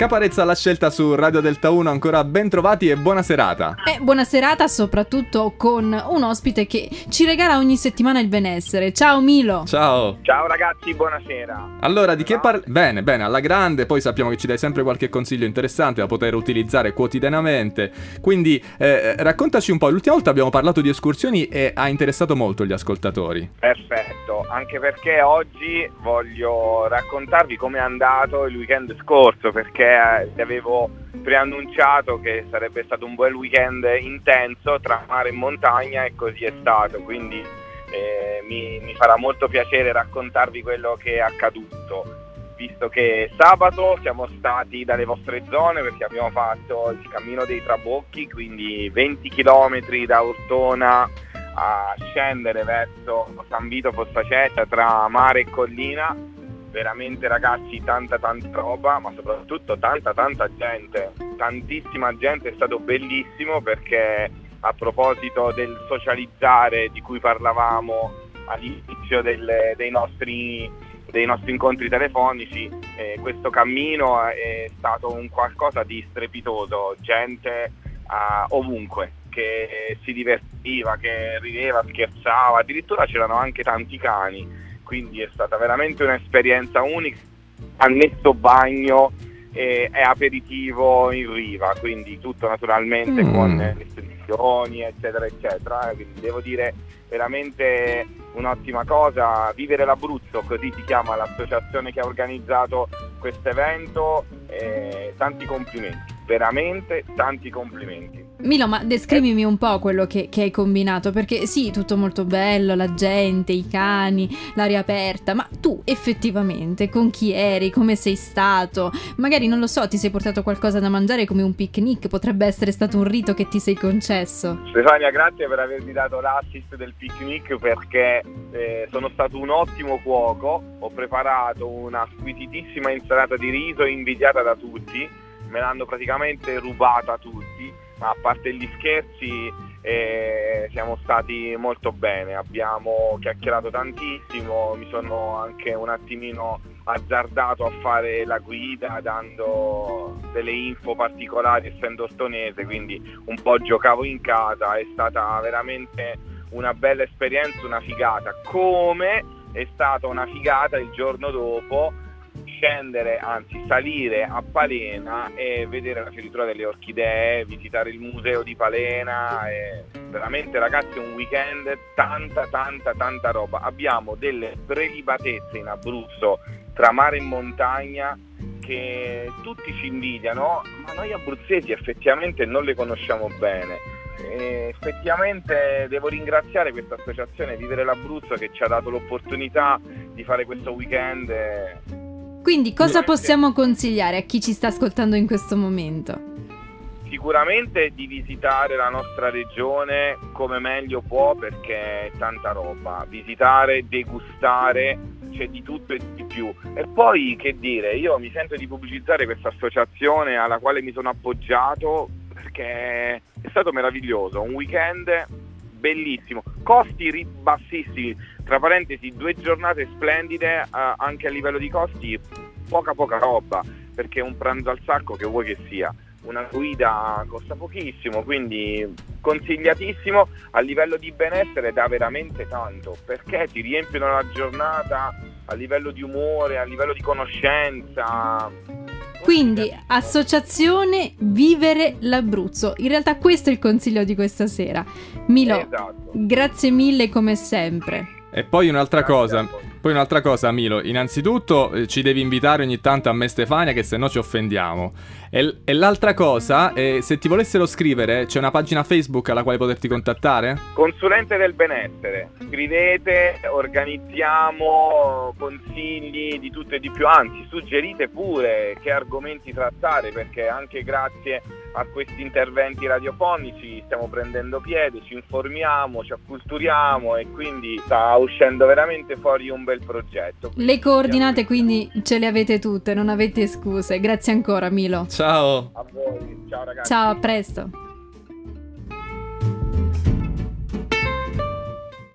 Caparezza alla scelta su Radio Delta 1, ancora ben trovati e buona serata. E buona serata soprattutto con un ospite che ci regala ogni settimana il benessere. Ciao Milo. Ciao. Ciao ragazzi, buonasera. Allora, di che parli? Bene, bene, alla grande, poi sappiamo che ci dai sempre qualche consiglio interessante da poter utilizzare quotidianamente. Quindi eh, raccontaci un po', l'ultima volta abbiamo parlato di escursioni e ha interessato molto gli ascoltatori. Perfetto, anche perché oggi voglio raccontarvi come è andato il weekend scorso, perché vi avevo preannunciato che sarebbe stato un bel weekend intenso tra mare e montagna e così è stato, quindi eh, mi, mi farà molto piacere raccontarvi quello che è accaduto visto che sabato siamo stati dalle vostre zone perché abbiamo fatto il cammino dei Trabocchi, quindi 20 km da Ortona a scendere verso San Vito Fossacetta tra mare e collina. Veramente ragazzi tanta tanta roba, ma soprattutto tanta tanta gente, tantissima gente, è stato bellissimo perché a proposito del socializzare di cui parlavamo all'inizio del, dei nostri dei nostri incontri telefonici, eh, questo cammino è stato un qualcosa di strepitoso, gente uh, ovunque che si divertiva, che rideva, scherzava, addirittura c'erano anche tanti cani, quindi è stata veramente un'esperienza unica, annesso bagno e, e aperitivo in riva, quindi tutto naturalmente mm. con le restrizioni eccetera eccetera, quindi devo dire veramente un'ottima cosa, Vivere l'Abruzzo, così si chiama l'associazione che ha organizzato questo evento, eh, tanti complimenti, veramente tanti complimenti. Milo, ma descrivimi un po' quello che, che, hai combinato, perché sì, tutto molto bello, la gente, i cani, l'aria aperta, ma tu effettivamente con chi eri, come sei stato? Magari non lo so, ti sei portato qualcosa da mangiare come un picnic, potrebbe essere stato un rito che ti sei concesso. Stefania, grazie per avermi dato l'assist del picnic perché eh, sono stato un ottimo cuoco, ho preparato una squisitissima insalata di riso invidiata da tutti, me l'hanno praticamente rubata tutti ma a parte gli scherzi eh, siamo stati molto bene, abbiamo chiacchierato tantissimo, mi sono anche un attimino azzardato a fare la guida dando delle info particolari essendo stonese, quindi un po' giocavo in casa, è stata veramente una bella esperienza, una figata, come è stata una figata il giorno dopo scendere, anzi salire a Palena e vedere la fioritura delle orchidee, visitare il museo di Palena, veramente ragazzi un weekend, tanta tanta tanta roba. Abbiamo delle prelibatezze in Abruzzo tra mare e montagna che tutti ci invidiano, ma noi abruzzesi effettivamente non le conosciamo bene. E effettivamente devo ringraziare questa associazione Vivere l'Abruzzo che ci ha dato l'opportunità di fare questo weekend quindi cosa possiamo consigliare a chi ci sta ascoltando in questo momento? Sicuramente di visitare la nostra regione come meglio può perché è tanta roba. Visitare, degustare, c'è di tutto e di più. E poi che dire, io mi sento di pubblicizzare questa associazione alla quale mi sono appoggiato perché è stato meraviglioso, un weekend bellissimo, costi bassissimi, tra parentesi due giornate splendide eh, anche a livello di costi, poca poca roba, perché un pranzo al sacco che vuoi che sia, una guida costa pochissimo, quindi consigliatissimo. A livello di benessere da veramente tanto, perché ti riempiono la giornata a livello di umore, a livello di conoscenza, quindi, associazione Vivere l'Abruzzo. In realtà questo è il consiglio di questa sera. Milo, esatto. grazie mille come sempre. E poi un'altra cosa, poi un'altra cosa, Milo, innanzitutto eh, ci devi invitare ogni tanto a me Stefania che se no ci offendiamo. E, e l'altra cosa, eh, se ti volessero scrivere, c'è una pagina Facebook alla quale poterti contattare? Consulente del benessere, scrivete, organizziamo consigli di tutto e di più, anzi suggerite pure che argomenti trattare perché anche grazie a questi interventi radiofonici stiamo prendendo piede, ci informiamo, ci acculturiamo e quindi sta uscendo veramente fuori un bel progetto. Le coordinate quindi ce le avete tutte, non avete scuse. Grazie ancora Milo. Ciao. A voi, ciao ragazzi. Ciao, a presto.